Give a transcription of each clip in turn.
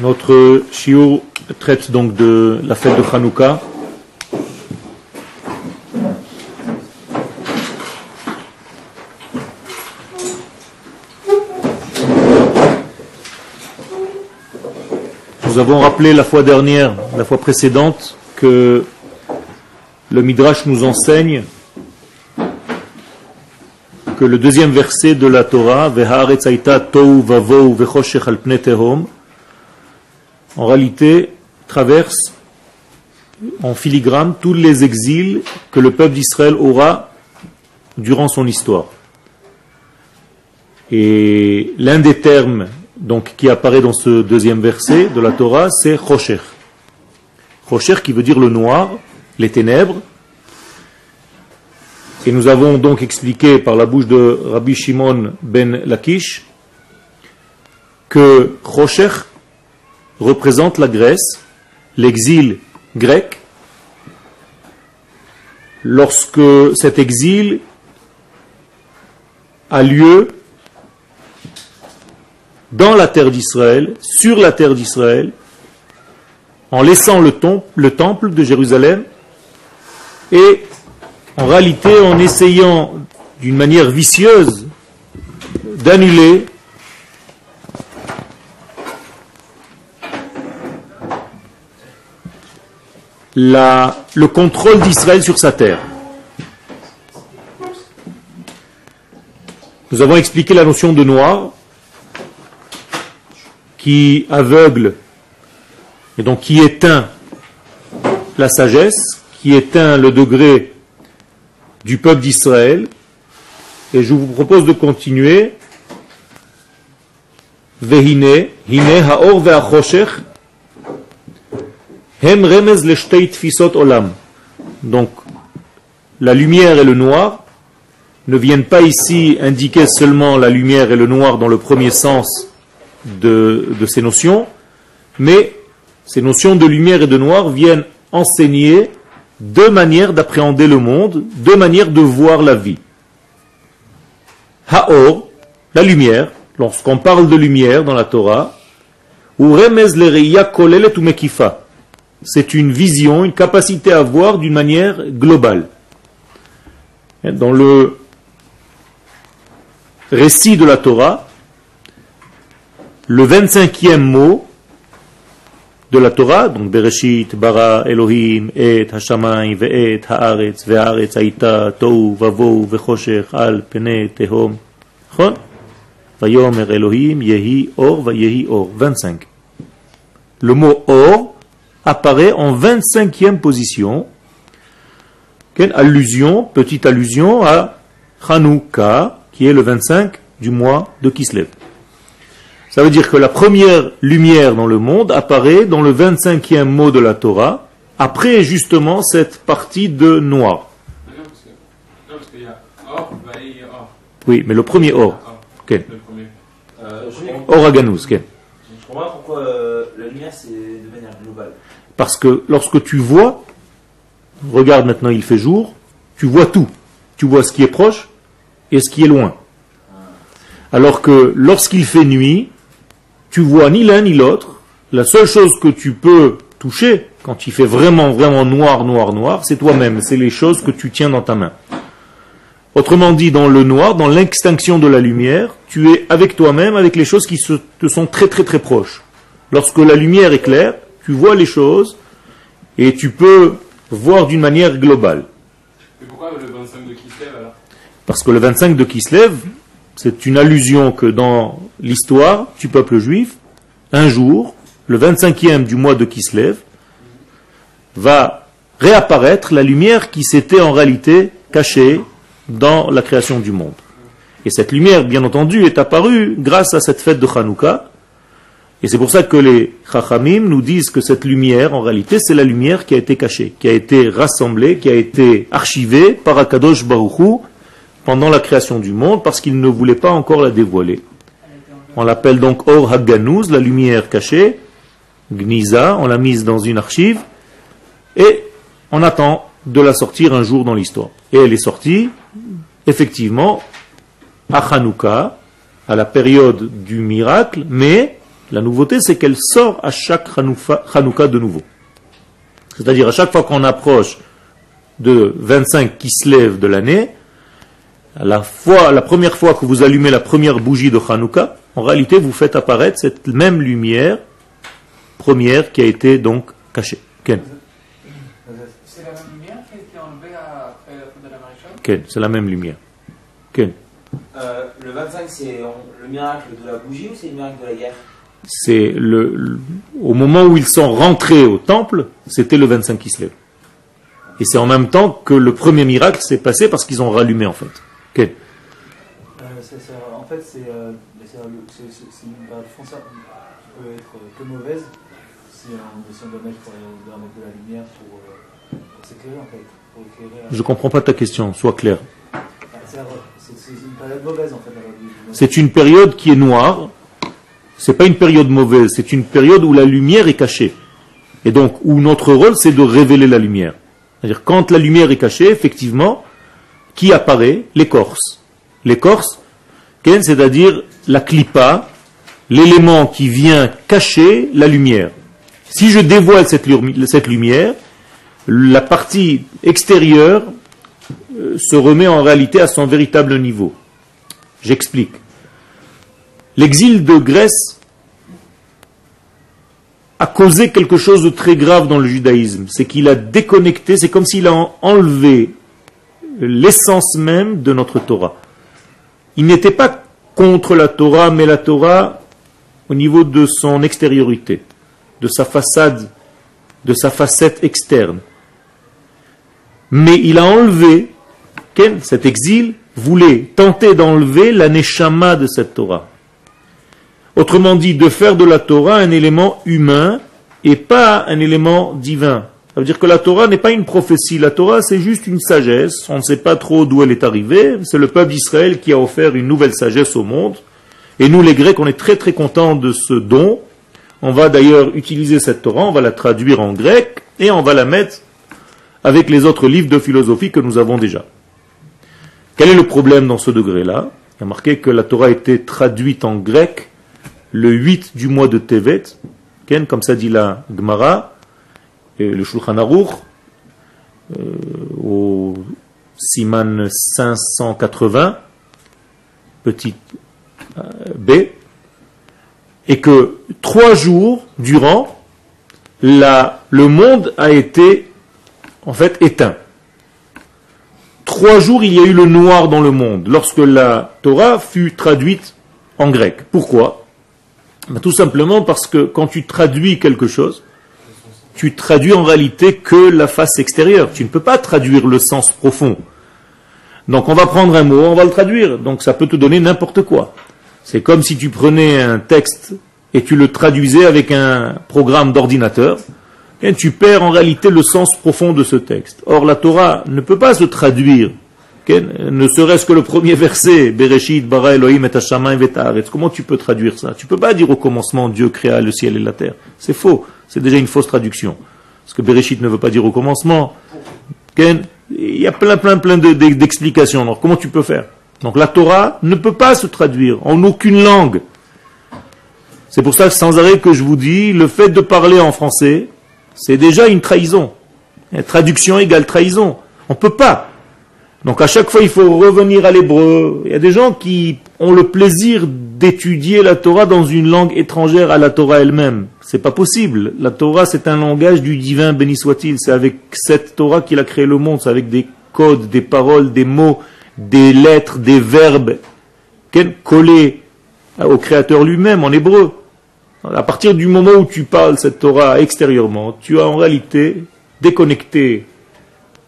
Notre shiur traite donc de la fête de Hanouka. Nous avons rappelé la fois dernière, la fois précédente, que le Midrash nous enseigne que le deuxième verset de la Torah, en réalité traverse en filigrane tous les exils que le peuple d'Israël aura durant son histoire. Et l'un des termes qui apparaît dans ce deuxième verset de la Torah, c'est Chosher. Chosher qui veut dire le noir, les ténèbres, et nous avons donc expliqué par la bouche de Rabbi Shimon ben Lakish que Rocher représente la Grèce, l'exil grec, lorsque cet exil a lieu dans la terre d'Israël, sur la terre d'Israël, en laissant le, le temple de Jérusalem et en réalité en essayant d'une manière vicieuse d'annuler le contrôle d'Israël sur sa terre. Nous avons expliqué la notion de noir qui aveugle et donc qui éteint la sagesse, qui éteint le degré du peuple d'Israël. Et je vous propose de continuer. Haor hem remez olam. Donc, la lumière et le noir ne viennent pas ici indiquer seulement la lumière et le noir dans le premier sens de, ces notions, mais ces notions de lumière et de noir viennent enseigner deux manières d'appréhender le monde, deux manières de voir la vie. Haor, la lumière, lorsqu'on parle de lumière dans la Torah, ou remez kolelet ou mekifa. C'est une vision, une capacité à voir d'une manière globale. Dans le récit de la Torah, le 25e mot de la Torah, donc Bereshit, Bara, Elohim, Et, Hashamayim, Ve'et, Haaretz, Ve'aretz, Aita, Tohu, Vavou, Ve'choshech, Al, Pene, Tehom, Chon, Vayomer, Elohim, Yehi, Or, Vayehi, Or, 25. Le mot Or apparaît en 25e position. Quelle allusion, petite allusion à Hanouka, qui est le 25 du mois de Kislev. Ça veut dire que la première lumière dans le monde apparaît dans le 25e mot de la Torah, après justement cette partie de noir. Oui, mais le premier or. Quel Or Aganous, Je comprends pourquoi euh, la lumière c'est. Parce que lorsque tu vois, regarde maintenant il fait jour, tu vois tout. Tu vois ce qui est proche et ce qui est loin. Alors que lorsqu'il fait nuit, tu vois ni l'un ni l'autre. La seule chose que tu peux toucher, quand il fait vraiment, vraiment noir, noir, noir, c'est toi-même. C'est les choses que tu tiens dans ta main. Autrement dit, dans le noir, dans l'extinction de la lumière, tu es avec toi-même, avec les choses qui te sont très, très, très proches. Lorsque la lumière est claire, tu vois les choses et tu peux voir d'une manière globale. Et pourquoi le 25 de Kislev alors? Parce que le 25 de Kislev, c'est une allusion que dans l'histoire du peuple juif, un jour, le 25e du mois de Kislev, va réapparaître la lumière qui s'était en réalité cachée dans la création du monde. Et cette lumière, bien entendu, est apparue grâce à cette fête de Hanouka. Et c'est pour ça que les Chachamim nous disent que cette lumière, en réalité, c'est la lumière qui a été cachée, qui a été rassemblée, qui a été archivée par Akadosh Baruchou pendant la création du monde parce qu'il ne voulait pas encore la dévoiler. On l'appelle donc Or Haganouz, la lumière cachée, Gniza, on l'a mise dans une archive, et on attend de la sortir un jour dans l'histoire. Et elle est sortie, effectivement, à Hanouka, à la période du miracle, mais La nouveauté, c'est qu'elle sort à chaque Hanouka de nouveau. C'est-à-dire à chaque fois qu'on approche de 25 qui se lèvent de l'année, à la, fois, la première fois que vous allumez la première bougie de Hanouka, en réalité vous faites apparaître cette même lumière première qui a été donc cachée. Ken, C'est la même lumière qui a été enlevée après la faute de la maréchale? Ken, c'est la même lumière. Ken, Euh, le 25, c'est le miracle de la bougie ou c'est le miracle de la guerre? C'est le, le- au moment où ils sont rentrés au temple, c'était le 25 qui se lève. Et c'est en même temps que le premier miracle s'est passé parce qu'ils ont rallumé en fait. Ken, Euh, c'est- c'est- en fait, c'est euh, c'est une période foncière qui peut être euh, que mauvaise si on, si on doit, mettre, euh, doit mettre de la lumière pour, euh, pour s'éclairer en fait. Pour éclairer, euh, je comprends pas ta question, sois clair. c'est c'est- une période mauvaise en fait. C'est une période qui est noire. C'est pas une période mauvaise, c'est une période où la lumière est cachée. Et donc, où notre rôle, c'est de révéler la lumière. C'est-à-dire, quand la lumière est cachée, effectivement, qui apparaît? L'écorce. L'écorce, c'est-à-dire la clipa, l'élément qui vient cacher la lumière. Si je dévoile cette, cette lumière, la partie extérieure euh, se remet en réalité à son véritable niveau. J'explique. L'exil de Grèce a causé quelque chose de très grave dans le judaïsme. C'est qu'il a déconnecté, c'est comme s'il a en- enlevé l'essence même de notre Torah. Il n'était pas contre la Torah, mais la Torah au niveau de son extériorité, de sa façade, de sa facette externe. Mais il a enlevé, cet exil voulait tenter d'enlever la neshama de cette Torah. Autrement dit, de faire de la Torah un élément humain et pas un élément divin. Ça veut dire que la Torah n'est pas une prophétie. La Torah, c'est juste une sagesse. On ne sait pas trop d'où elle est arrivée. C'est le peuple d'Israël qui a offert une nouvelle sagesse au monde. Et nous, les Grecs, on est très très contents de ce don. On va d'ailleurs utiliser cette Torah, on va la traduire en grec et on va la mettre avec les autres livres de philosophie que nous avons déjà. Quel est le problème dans ce degré-là? Il y a marqué que la Torah a été traduite en grec le 8 du mois de Tevet, comme ça dit la Gemara, le Shulchan Aruch, euh, au Siman 580, petit B, et que trois jours durant, le monde a été en fait éteint. Trois jours, il y a eu le noir dans le monde lorsque la Torah fut traduite en grec. Pourquoi? Ben, Tout simplement parce que quand tu traduis quelque chose, tu traduis en réalité que la face extérieure. Tu ne peux pas traduire le sens profond. Donc on va prendre un mot, on va le traduire. Donc ça peut te donner n'importe quoi. C'est comme si tu prenais un texte et tu le traduisais avec un programme d'ordinateur. Et tu perds en réalité le sens profond de ce texte. Or, la Torah ne peut pas se traduire, ne serait-ce que le premier verset, Bereshit, bara Elohim et Hashamayim et. Comment tu peux traduire ça? Tu peux pas dire au commencement Dieu créa le ciel et la terre. C'est faux. C'est déjà une fausse traduction. Parce que Bereshit ne veut pas dire au commencement. Il y a plein, plein, plein de- de- d'explications. Alors, comment tu peux faire? Donc, la Torah ne peut pas se traduire en aucune langue. C'est pour ça sans arrêt que je vous dis, le fait de parler en français, c'est déjà une trahison. Traduction égale trahison. On ne peut pas. Donc à chaque fois, il faut revenir à l'hébreu. Il y a des gens qui ont le plaisir d'étudier la Torah dans une langue étrangère à la Torah elle-même. C'est pas possible. La Torah, c'est un langage du divin, béni soit-il. C'est avec cette Torah qu'il a créé le monde. C'est avec des codes, des paroles, des mots, des lettres, des verbes collés au Créateur lui-même en hébreu. À partir du moment où tu parles cette Torah extérieurement, tu as en réalité déconnecté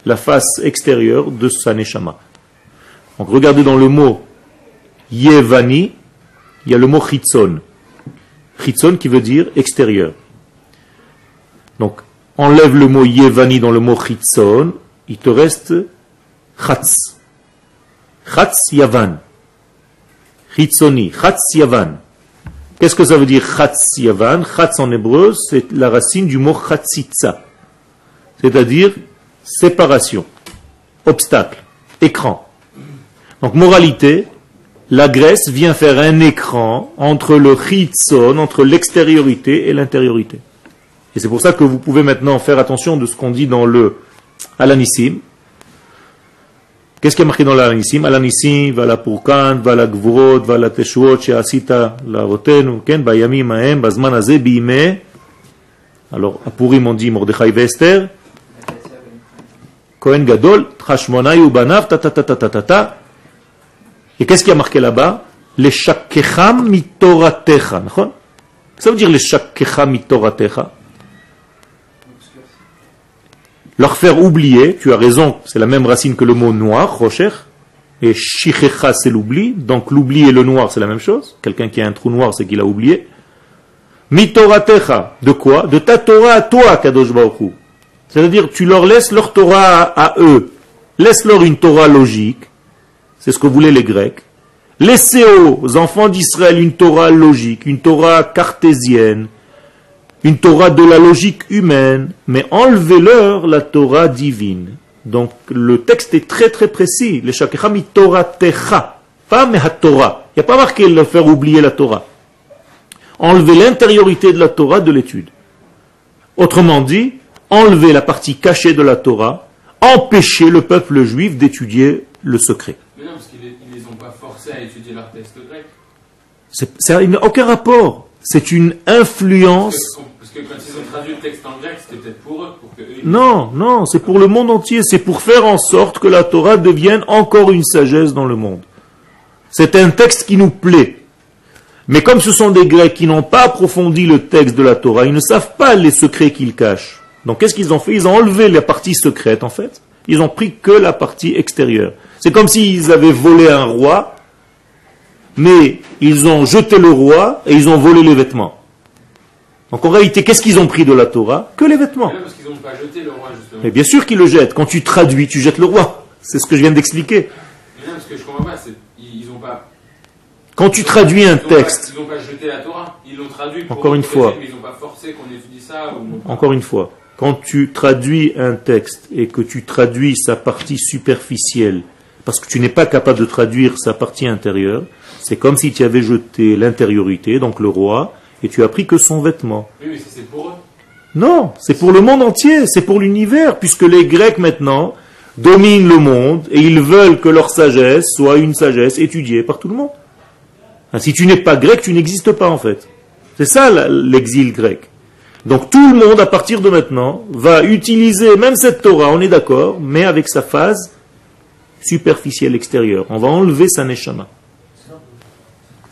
la face extérieure de sa neshama. Donc regardez dans le mot Yevani, il y a le mot Chitzon. Chitzon qui veut dire extérieur. Donc enlève le mot Yevani dans le mot Chitzon, il te reste Chatz. Chatz Yavan. Chitzoni, Chatz Yavan. Qu'est-ce que ça veut dire Chatz Yavan? Chatz en hébreu, c'est la racine du mot Chatzitza. C'est-à-dire séparation, obstacle, écran. Donc moralité, la graisse vient faire un écran entre le chitzon, entre l'extériorité et l'intériorité. Et c'est pour ça que vous pouvez maintenant faire attention de ce qu'on dit dans le Alanissim. Qu'est-ce qui est marqué dans l'Alanissim Alanissim, vala purkan, vala vala teshuot, she'asita lavotenu, ken, bayamim ahem, bazman. Alors, à Purim, on dit Mordechai et Cohen Gadol, Trashmonai ou Banav, ta ta ta ta ta ta Et qu'est-ce qu'il y a marqué là-bas? Les Shakecham mitoratecha, Ça veut dire les Shakecham mitoratecha. Leur faire oublier, tu as raison, c'est la même racine que le mot noir, rocher, et shichecha c'est l'oubli, donc l'oubli et le noir c'est la même chose. Quelqu'un qui a un trou noir c'est qu'il a oublié. Mitoratecha, de quoi? De ta Torah à toi, Kadosh Baruch c'est-à-dire, tu leur laisses leur Torah à, eux. Laisse-leur une Torah logique. C'est ce que voulaient les Grecs. Laissez aux enfants d'Israël une Torah logique, une Torah cartésienne, une Torah de la logique humaine, mais enlevez-leur la Torah divine. Donc le texte est très très précis. Le Shakecham Torah techa, pas Torah. Il n'y a pas marqué le faire oublier la Torah. Enlevez l'intériorité de la Torah de l'étude. Autrement dit, enlever la partie cachée de la Torah, empêcher le peuple juif d'étudier le secret. Mais non, parce qu'ils ne les ont pas forcés à étudier leur texte grec. C'est- Ça n'a aucun rapport. C'est une influence. Parce que, parce que quand ils ont traduit le texte en grec, c'était peut-être pour eux, pour que eux, ils- Non, non, c'est pour le monde entier. C'est pour faire en sorte que la Torah devienne encore une sagesse dans le monde. C'est un texte qui nous plaît. Mais comme ce sont des Grecs qui n'ont pas approfondi le texte de la Torah, ils ne savent pas les secrets qu'ils cachent. Donc qu'est-ce qu'ils ont fait? Ils ont enlevé la partie secrète en fait. Ils ont pris que la partie extérieure. C'est comme s'ils avaient volé un roi, mais ils ont jeté le roi et ils ont volé les vêtements. Donc en réalité, qu'est-ce qu'ils ont pris de la Torah? Que les vêtements. Mais non, parce qu'ils n'ont pas jeté le roi, justement. Mais bien sûr qu'ils le jettent. Quand tu traduis, tu jettes le roi. C'est ce que je viens d'expliquer. Mais non, parce que je comprends pas, ils, ils ont pas. Quand tu traduis un ils ont pas- texte, Ils n'ont pas jeté la Torah, ils l'ont traduit pour Encore une fois. Mais ils n'ont pas forcé qu'on étudie ça. Ou... encore une fois, quand tu traduis un texte et que tu traduis sa partie superficielle, parce que tu n'es pas capable de traduire sa partie intérieure, c'est comme si tu avais jeté l'intériorité, donc le roi, et tu as pris que son vêtement. Oui, mais c'est pour eux. Non, c'est pour le monde entier, c'est pour l'univers, puisque les Grecs maintenant dominent le monde et ils veulent que leur sagesse soit une sagesse étudiée par tout le monde. Si tu n'es pas grec, tu n'existes pas en fait. C'est ça l'exil grec. Donc tout le monde, à partir de maintenant, va utiliser même cette Torah, on est d'accord, mais avec sa phase superficielle extérieure. On va enlever sa neshama.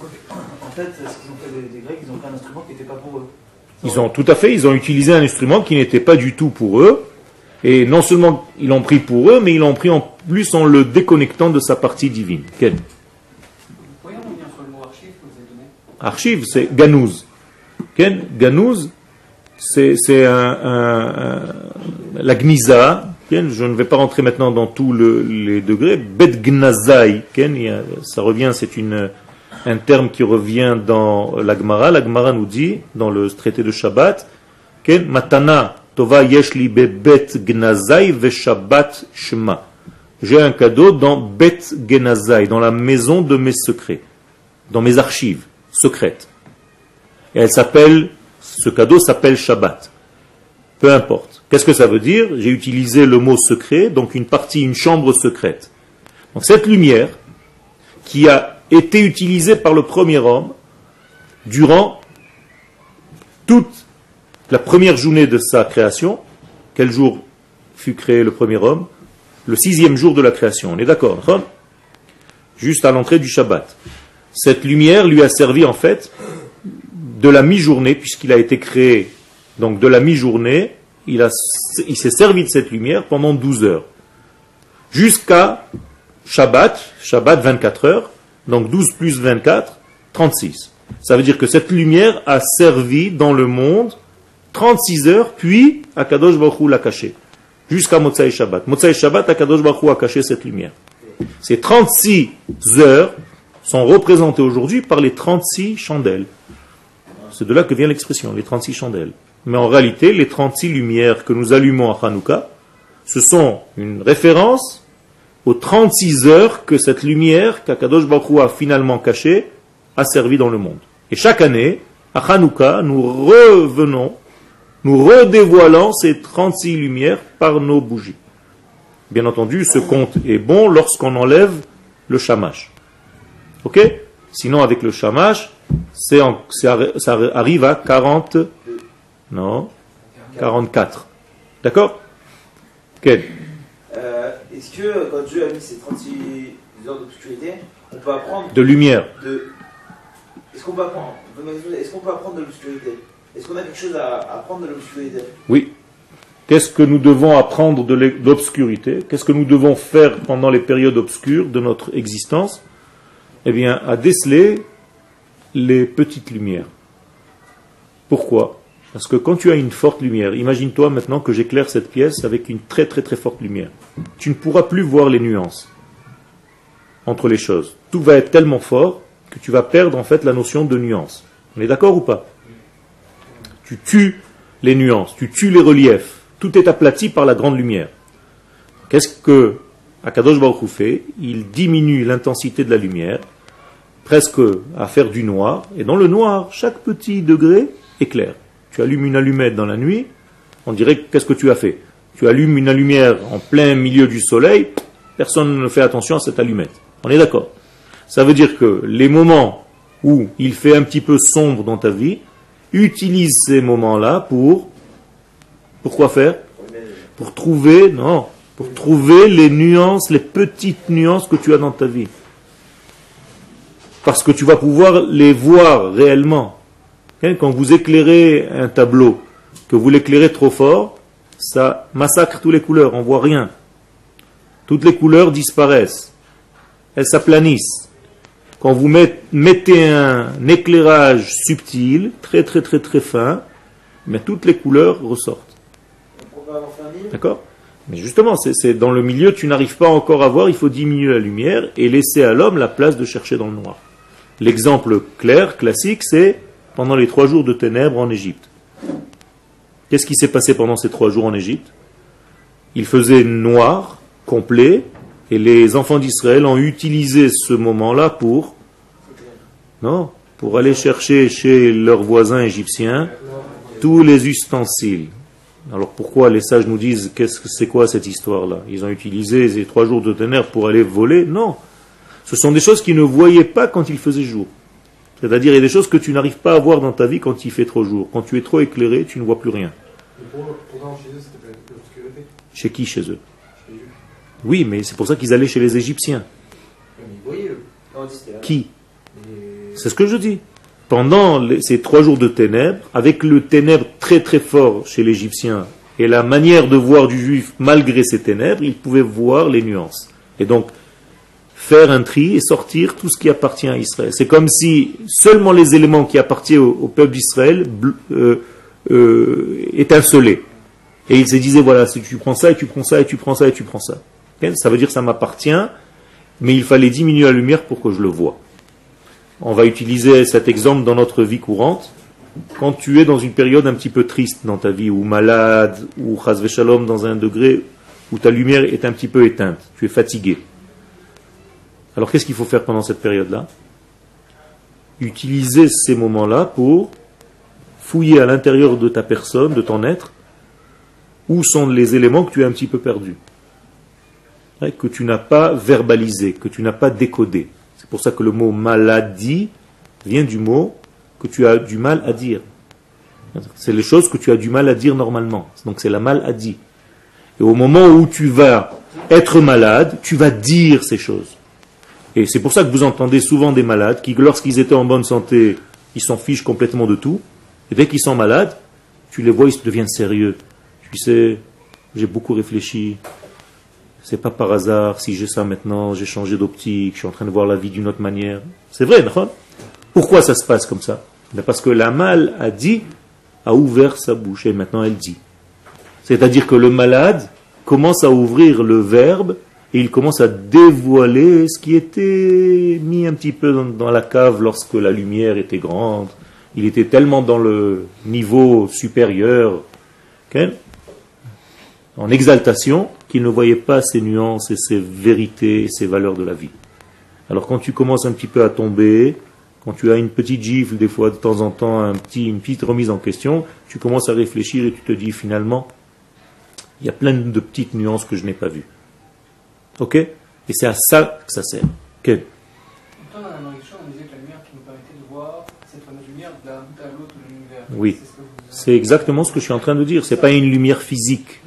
En fait, ce qu'ils ont fait des, des Grecs, ils ont fait un instrument qui n'était pas pour eux. Ils ont tout à fait, ils ont utilisé un instrument qui n'était pas du tout pour eux. Et non seulement ils l'ont pris pour eux, mais ils l'ont pris en plus en le déconnectant de sa partie divine. Quel Vous pouvez revenir sur le mot archive que vous avez donné Archive, c'est Ganouz. Quel Ganouz, c'est un, un- la. Quel Je ne vais pas rentrer maintenant dans tous le- les degrés. Bet Gnazai. Ça revient, c'est un terme qui revient dans la Gemara. La Gemara nous dit, dans le traité de Shabbat, Matana Tova Yeshli Bet Gnazai ve Shabbat Shema. J'ai un cadeau dans Bet Gnazai, dans la maison de mes secrets, dans mes archives secrètes. Et elle s'appelle, ce cadeau s'appelle Shabbat. Peu importe. Qu'est-ce que ça veut dire? J'ai utilisé le mot secret, donc une partie, une chambre secrète. Donc cette lumière, qui a été utilisée par le premier homme durant toute la première journée de sa création, quel jour fut créé le premier homme? Le sixième jour de la création, on est d'accord Juste à l'entrée du Shabbat. Cette lumière lui a servi en fait de la mi-journée, puisqu'il a été créé donc de la mi-journée, il, s'est servi de cette lumière pendant 12 heures. Jusqu'à Shabbat, Shabbat 24 heures, donc 12 plus 24, 36. Ça veut dire que cette lumière a servi dans le monde 36 heures, puis Akadosh Baruch l'a caché. Jusqu'à Motsai Shabbat. Motsai Shabbat, Akadosh Baruch a caché cette lumière. Ces 36 heures sont représentées aujourd'hui par les 36 chandelles. C'est de là que vient l'expression, les 36 chandelles. Mais en réalité, les 36 lumières que nous allumons à Hanouka, ce sont une référence aux 36 heures que cette lumière qu'Akadosh Baruch a finalement cachée a servi dans le monde. Et chaque année, à Hanouka, nous revenons, nous redévoilons ces 36 lumières par nos bougies. Bien entendu, ce compte est bon lorsqu'on enlève le chamash. Ok? Sinon, avec le chamash, c'est ça arrive à 40, non, 44. D'accord? Quel Euh, Est-ce que quand Dieu a mis ces 36 heures d'obscurité, on peut apprendre De lumière. de. Est-ce qu'on peut apprendre Est-ce qu'on peut apprendre de l'obscurité? Est-ce qu'on a quelque chose à apprendre de l'obscurité? Oui. Qu'est-ce que nous devons apprendre de l'obscurité Qu'est-ce que nous devons faire pendant les périodes obscures de notre existence? Eh bien, à déceler les petites lumières. Pourquoi? Parce que quand tu as une forte lumière, imagine-toi maintenant que j'éclaire cette pièce avec une très très très forte lumière. Tu ne pourras plus voir les nuances entre les choses. Tout va être tellement fort que tu vas perdre en fait la notion de nuance. On est d'accord ou pas? Tu tues les nuances, tu tues les reliefs. Tout est aplati par la grande lumière. Qu'est-ce que Akadosh Baruch fait? Il diminue l'intensité de la lumière, presque à faire du noir. Et dans le noir, chaque petit degré éclaire. Tu allumes une allumette dans la nuit, on dirait que- qu'est-ce que tu as fait? Tu allumes une lumière en plein milieu du soleil, personne ne fait attention à cette allumette. On est d'accord Ça veut dire que les moments où il fait un petit peu sombre dans ta vie, utilise ces moments-là pour pourquoi faire? Pour trouver non, pour trouver les nuances, les petites nuances que tu as dans ta vie. Parce que tu vas pouvoir les voir réellement. Quand vous éclairez un tableau, que vous l'éclairez trop fort, ça massacre toutes les couleurs, on voit rien. Toutes les couleurs disparaissent. Elles s'aplanissent. Quand vous met- mettez un éclairage subtil, très très très très fin, mais toutes les couleurs ressortent. D'accord? Mais justement, c'est dans le milieu, tu n'arrives pas encore à voir, il faut diminuer la lumière et laisser à l'homme la place de chercher dans le noir. L'exemple clair, classique, c'est pendant les trois jours de ténèbres en Égypte. Qu'est-ce qui s'est passé pendant ces trois jours en Égypte? Il faisait noir, complet, et les enfants d'Israël ont utilisé ce moment-là pour, non, pour aller chercher chez leurs voisins égyptiens tous les ustensiles. Alors pourquoi les sages nous disent qu'est-ce que c'est quoi cette histoire-là? Ils ont utilisé ces trois jours de ténèbres pour aller voler? Non. Ce sont des choses qu'ils ne voyaient pas quand il faisait jour. C'est-à-dire il y a des choses que tu n'arrives pas à voir dans ta vie quand il fait trop jour. Quand tu es trop éclairé, tu ne vois plus rien. Pourtant, chez eux, c'était pas l'obscurité. Chez qui? Chez eux. Oui, mais c'est pour ça qu'ils allaient chez les Égyptiens. Qui? C'est ce que je dis. Pendant les- ces trois jours de ténèbres, avec le ténèbre très très fort chez l'Égyptien et la manière de voir du juif malgré ces ténèbres, il pouvait voir les nuances. Et donc, faire un tri et sortir tout ce qui appartient à Israël. C'est comme si seulement les éléments qui appartiennent au, peuple d'Israël euh, euh, étincelaient. Et il se disait, voilà, si tu prends ça et tu prends ça et tu prends ça et tu prends ça. Ça veut dire que ça m'appartient, mais il fallait diminuer la lumière pour que je le vois. On va utiliser cet exemple dans notre vie courante. Quand tu es dans une période un petit peu triste dans ta vie, ou malade, ou chas shalom dans un degré où ta lumière est un petit peu éteinte, tu es fatigué. Alors qu'est-ce qu'il faut faire pendant cette période-là? Utiliser ces moments-là pour fouiller à l'intérieur de ta personne, de ton être, où sont les éléments que tu as un petit peu perdus, que tu n'as pas verbalisé, que tu n'as pas décodé. C'est pour ça que le mot maladie vient du mot que tu as du mal à dire. C'est les choses que tu as du mal à dire normalement. Donc c'est la maladie. Et au moment où tu vas être malade, tu vas dire ces choses. Et c'est pour ça que vous entendez souvent des malades qui, lorsqu'ils étaient en bonne santé, ils s'en fichent complètement de tout. Et dès qu'ils sont malades, tu les vois, ils deviennent sérieux. Tu sais, j'ai beaucoup réfléchi. C'est pas par hasard si j'ai ça maintenant, j'ai changé d'optique, je suis en train de voir la vie d'une autre manière. C'est vrai, d'accord? Pourquoi ça se passe comme ça? Ben Parce que la mal a dit, a ouvert sa bouche et maintenant elle dit. C'est-à-dire que le malade commence à ouvrir le verbe et il commence à dévoiler ce qui était mis un petit peu dans, la cave lorsque la lumière était grande. Il était tellement dans le niveau supérieur. en exaltation, qu'il ne voyait pas ces nuances et ces vérités et ces valeurs de la vie. Alors quand tu commences un petit peu à tomber, quand tu as une petite gifle des fois de temps en temps, une petite remise en question, tu commences à réfléchir et tu te dis finalement, il y a plein de petites nuances que je n'ai pas vues. Ok Et c'est à ça que ça sert. Ok Pourtant, dans la nourriture, on disait que la lumière qui nous permettait de voir cette fameuse lumière d'un bout à l'autre de l'univers. Oui. C'est ce exactement ce que je suis en train de dire. C'est pas une lumière physique.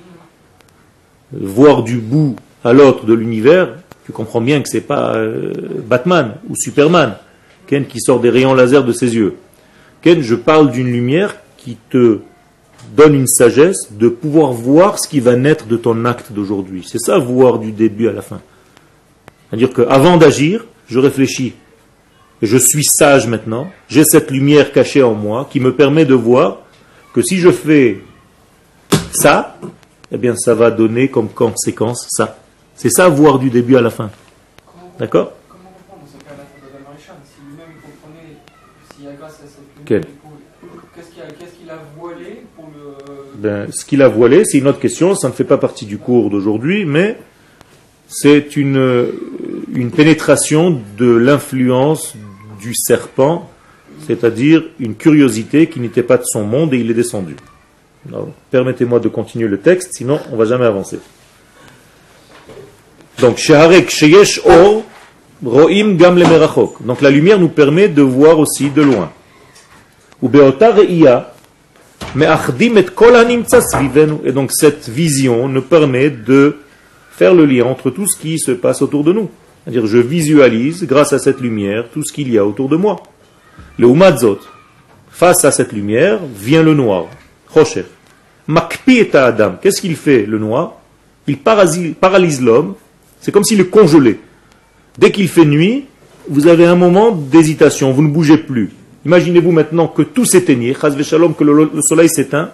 Voir du bout à l'autre de l'univers, tu comprends bien que c'est pas euh, Batman ou Superman, Ken qui sort des rayons laser de ses yeux. Ken, je parle d'une lumière qui te donne une sagesse de pouvoir voir ce qui va naître de ton acte d'aujourd'hui. C'est ça, voir du début à la fin. C'est-à-dire qu'avant d'agir, je réfléchis. Et je suis sage maintenant. J'ai cette lumière cachée en moi qui me permet de voir que si je fais ça, eh bien ça va donner comme conséquence ça. C'est ça, voir du début à la fin. D'accord? Comment comprendre ce cas-là de Si lui-même comprenait, s'il y a grâce à cette lumière, pouvait- qu'est-ce qu'il a, qu'est-ce qu'il a voilé pour le. Ben, ce qu'il a voilé, c'est une autre question, ça ne fait pas partie du cours d'aujourd'hui, mais c'est une, une pénétration de l'influence du serpent, c'est-à-dire une curiosité qui n'était pas de son monde et il est descendu. Permettez-moi de continuer le texte, sinon on va jamais avancer. Donc, Roim Gam. Donc la lumière nous permet de voir aussi de loin. Ou Beota Me'achdim et kol hanimtza svivenu. Et donc cette vision nous permet de faire le lien entre tout ce qui se passe autour de nous. C'est-à-dire je visualise, grâce à cette lumière, tout ce qu'il y a autour de moi. Le umadzot, face à cette lumière, vient le noir. Chosher. Makpi et Adam. Qu'est-ce qu'il fait, le noir? Il paralyse, paralyse l'homme. C'est comme s'il le congelait. Dès qu'il fait nuit, vous avez un moment d'hésitation, vous ne bougez plus. Imaginez-vous maintenant que tout s'éteignait, que le, le soleil s'éteint,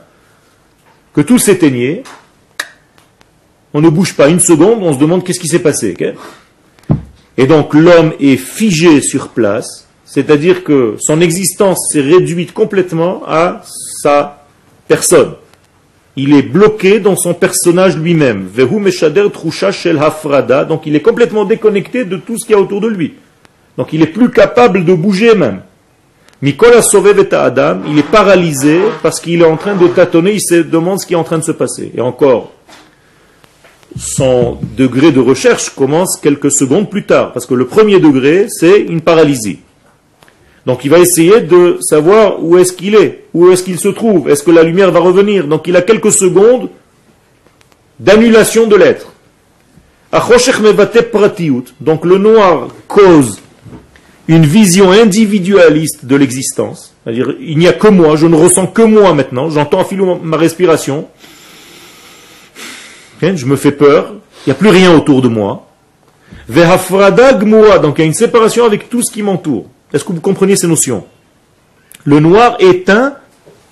que tout s'éteignait, on ne bouge pas une seconde, on se demande qu'est-ce qui s'est passé. Et donc l'homme est figé sur place, c'est-à-dire que son existence s'est réduite complètement à sa personne. Il est bloqué dans son personnage lui-même. Vehu meshader shel hafrada. Donc il est complètement déconnecté de tout ce qu'il y a autour de lui. Donc il est plus capable de bouger même. Mikola Sovev Adam, il est paralysé parce qu'il est en train de tâtonner, il se demande ce qui est en train de se passer. Et encore, son degré de recherche commence quelques secondes plus tard, parce que le premier degré, c'est une paralysie. Donc il va essayer de savoir où est-ce qu'il est, où est-ce qu'il se trouve, est-ce que la lumière va revenir. Donc il a quelques secondes d'annulation de l'être. Donc le noir cause une vision individualiste de l'existence. C'est-à-dire, il n'y a que moi, je ne ressens que moi maintenant, j'entends en filou ma respiration. Je me fais peur, il n'y a plus rien autour de moi. Donc il y a une séparation avec tout ce qui m'entoure. Est-ce que vous comprenez ces notions? Le noir éteint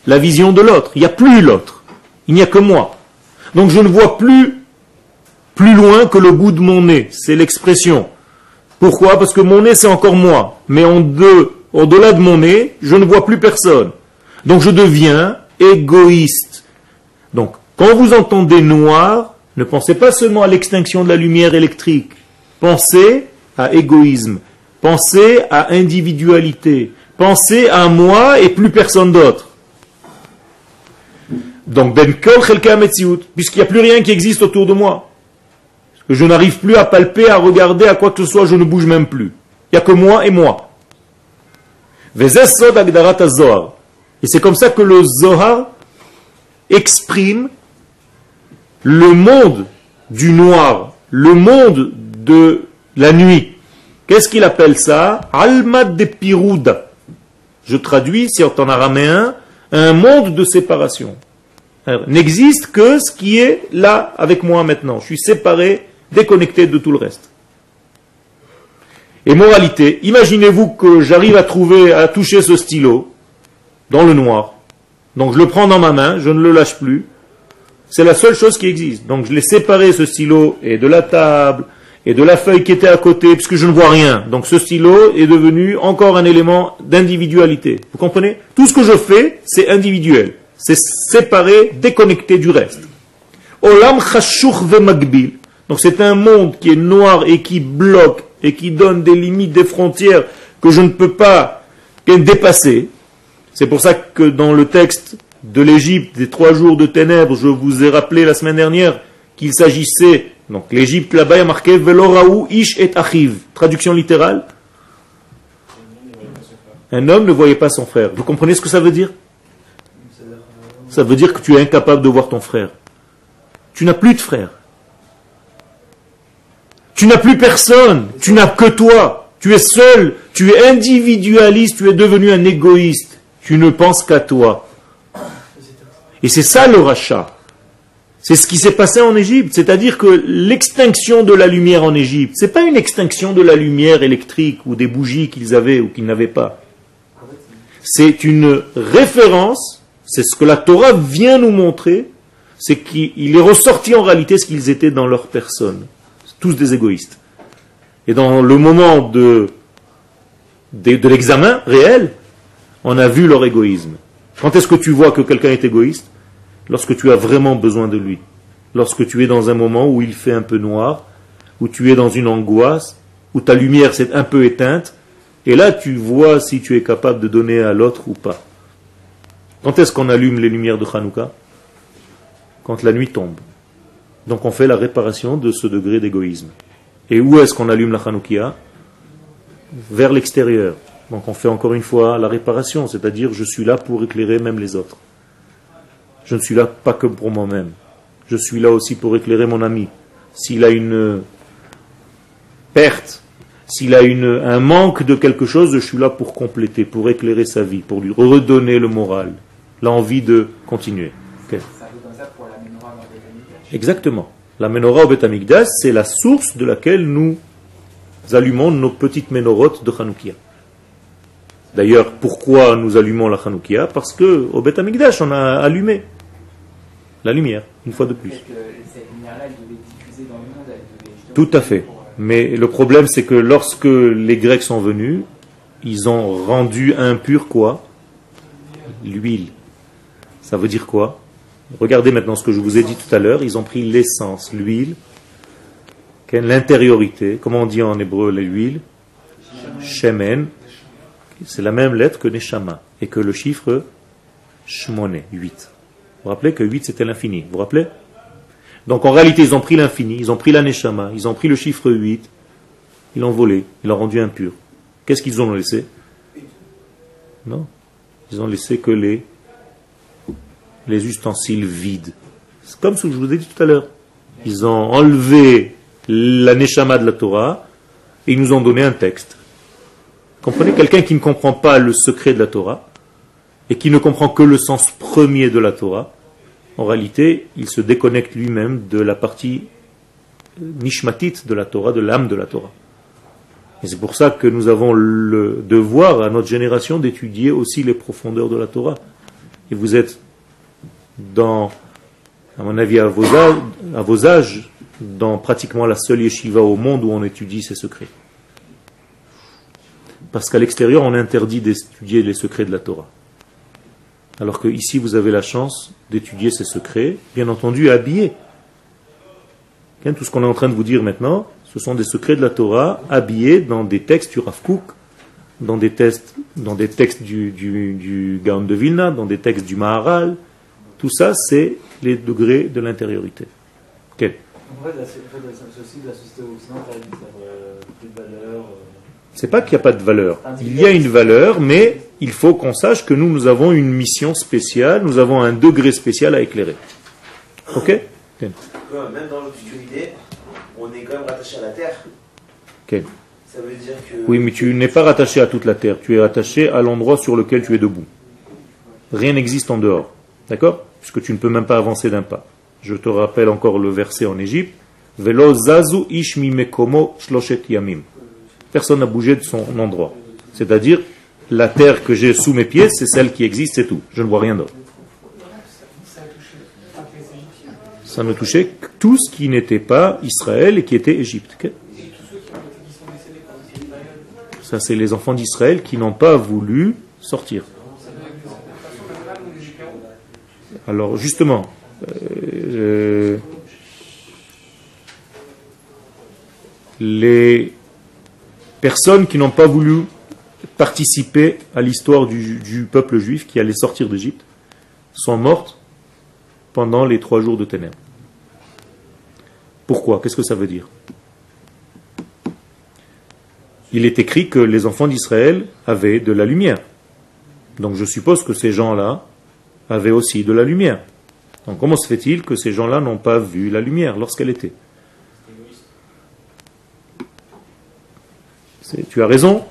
la vision de l'autre. Il n'y a plus l'autre. Il n'y a que moi. Donc je ne vois plus plus loin que le bout de mon nez. C'est l'expression. Pourquoi? Parce que mon nez, c'est encore moi. Mais en deux, au-delà de mon nez, je ne vois plus personne. Donc je deviens égoïste. Donc, quand vous entendez noir, ne pensez pas seulement à l'extinction de la lumière électrique. Pensez à égoïsme. Pensez à individualité. Pensez à moi et plus personne d'autre. Donc, ben kol puisqu'il n'y a plus rien qui existe autour de moi. Je n'arrive plus à palper, à regarder, à quoi que ce soit, je ne bouge même plus. Il n'y a que moi et moi. Et c'est comme ça que le Zohar exprime le monde du noir, le monde de la nuit. Qu'est-ce qu'il appelle ça? Alma de Pirouda. Je traduis, si en araméen, un monde de séparation. Alors, N'existe que ce qui est là avec moi maintenant. Je suis séparé, déconnecté de tout le reste. Et moralité, imaginez-vous que j'arrive à trouver, à toucher ce stylo dans le noir. Donc je le prends dans ma main, je ne le lâche plus. C'est la seule chose qui existe. Donc je l'ai séparé, ce stylo, et de la table, et de la feuille qui était à côté, puisque je ne vois rien. Donc ce stylo est devenu encore un élément d'individualité. Vous comprenez? Tout ce que je fais, c'est individuel. C'est séparé, déconnecté du reste. Donc c'est un monde qui est noir et qui bloque et qui donne des limites, des frontières que je ne peux pas dépasser. C'est pour ça que dans le texte de l'Égypte, des trois jours de ténèbres, je vous ai rappelé la semaine dernière qu'il s'agissait, donc l'Égypte là-bas est marqué Veloraou ish et achiv. Traduction littérale. Un homme ne voyait pas son frère. Vous comprenez ce que ça veut dire? Ça veut dire que tu es incapable de voir ton frère. Tu n'as plus de frère. Tu n'as plus personne. Tu n'as que toi. Tu es seul. Tu es individualiste. Tu es devenu un égoïste. Tu ne penses qu'à toi. Et c'est ça le rachat. C'est ce qui s'est passé en Égypte. C'est-à-dire que l'extinction de la lumière en Égypte, ce n'est pas une extinction de la lumière électrique ou des bougies qu'ils avaient ou qu'ils n'avaient pas. C'est une référence, c'est ce que la Torah vient nous montrer, c'est qu'il est ressorti en réalité ce qu'ils étaient dans leur personne. Tous des égoïstes. Et dans le moment de, l'examen réel, on a vu leur égoïsme. Quand est-ce que tu vois que quelqu'un est égoïste? Lorsque tu as vraiment besoin de lui. Lorsque tu es dans un moment où il fait un peu noir, où tu es dans une angoisse, où ta lumière s'est un peu éteinte, et là tu vois si tu es capable de donner à l'autre ou pas. Quand est-ce qu'on allume les lumières de Hanouka? Quand la nuit tombe. Donc on fait la réparation de ce degré d'égoïsme. Et où est-ce qu'on allume la Hanoukia? Vers l'extérieur. Donc on fait encore une fois la réparation, c'est-à-dire je suis là pour éclairer même les autres. Je ne suis là pas que pour moi-même. Je suis là aussi pour éclairer mon ami. S'il a une perte, s'il a une, un manque de quelque chose, je suis là pour compléter, pour éclairer sa vie, pour lui redonner le moral, l'envie de continuer. Exactement. La menorah au Beth Amikdash, c'est la source de laquelle nous allumons nos petites ménorotes de Hanoukia. D'ailleurs, pourquoi nous allumons la Hanoukia? Parce que au Beth Amikdash, on a allumé la lumière, une fois de plus. Tout à fait. Mais le problème, c'est que lorsque les Grecs sont venus, ils ont rendu impur quoi? L'huile. Ça veut dire quoi? Regardez maintenant ce que je vous ai dit tout à l'heure. Ils ont pris l'essence, l'huile, l'intériorité. Comment on dit en hébreu l'huile? Shemen. C'est la même lettre que Neshama. Et que le chiffre Shmone, 8. Vous vous rappelez que 8 c'était l'infini. Vous vous rappelez? Donc en réalité, ils ont pris l'infini, ils ont pris la Neshama, ils ont pris le chiffre 8, ils l'ont volé, ils l'ont rendu impur. Qu'est-ce qu'ils ont laissé? Non. Ils ont laissé que les, les ustensiles vides. C'est comme ce que je vous ai dit tout à l'heure. Ils ont enlevé la Neshama de la Torah et ils nous ont donné un texte. Comprenez? Quelqu'un qui ne comprend pas le secret de la Torah et qui ne comprend que le sens premier de la Torah, en réalité, il se déconnecte lui-même de la partie nishmatit de la Torah, de l'âme de la Torah. Et c'est pour ça que nous avons le devoir à notre génération d'étudier aussi les profondeurs de la Torah. Et vous êtes dans, à mon avis, à vos âges, dans pratiquement la seule yeshiva au monde où on étudie ces secrets. Parce qu'à l'extérieur, on interdit d'étudier les secrets de la Torah. Alors que ici, vous avez la chance d'étudier ces secrets, bien entendu habillés. Tout ce qu'on est en train de vous dire maintenant, ce sont des secrets de la Torah habillés dans des textes du Rav Kook, dans des textes, dans des textes du, du, du Gaon de Vilna, dans des textes du Maharal. Tout ça, c'est les degrés de l'intériorité. Okay. En fait, c'est aussi de la société occidentale, plus de valeur. C'est pas qu'il n'y a pas de valeur. Il y a une valeur, mais il faut qu'on sache que nous, nous avons une mission spéciale, nous avons un degré spécial à éclairer. Ok? Même dans l'obscurité, on est quand même rattaché à la terre. Ok. Ça veut dire que. Oui, mais tu n'es pas rattaché à toute la terre, tu es attaché à l'endroit sur lequel tu es debout. Rien n'existe en dehors. D'accord? Puisque tu ne peux même pas avancer d'un pas. Je te rappelle encore le verset en Égypte. Velo zazu ishmi mekomo shloshet yamim. Personne n'a bougé de son endroit. C'est-à-dire, la terre que j'ai sous mes pieds, c'est celle qui existe, c'est tout. Je ne vois rien d'autre. Ça ne touchait que tout ce qui n'était pas Israël et qui était Égypte. Ça, c'est les enfants d'Israël qui n'ont pas voulu sortir. Alors justement, euh, les personnes qui n'ont pas voulu participer à l'histoire du, du, peuple juif qui allait sortir d'Égypte sont mortes pendant les trois jours de ténèbres. Pourquoi? Qu'est-ce que ça veut dire? Il est écrit que les enfants d'Israël avaient de la lumière. Donc je suppose que ces gens-là avaient aussi de la lumière. Donc comment se fait-il que ces gens-là n'ont pas vu la lumière lorsqu'elle était? Tu as raison.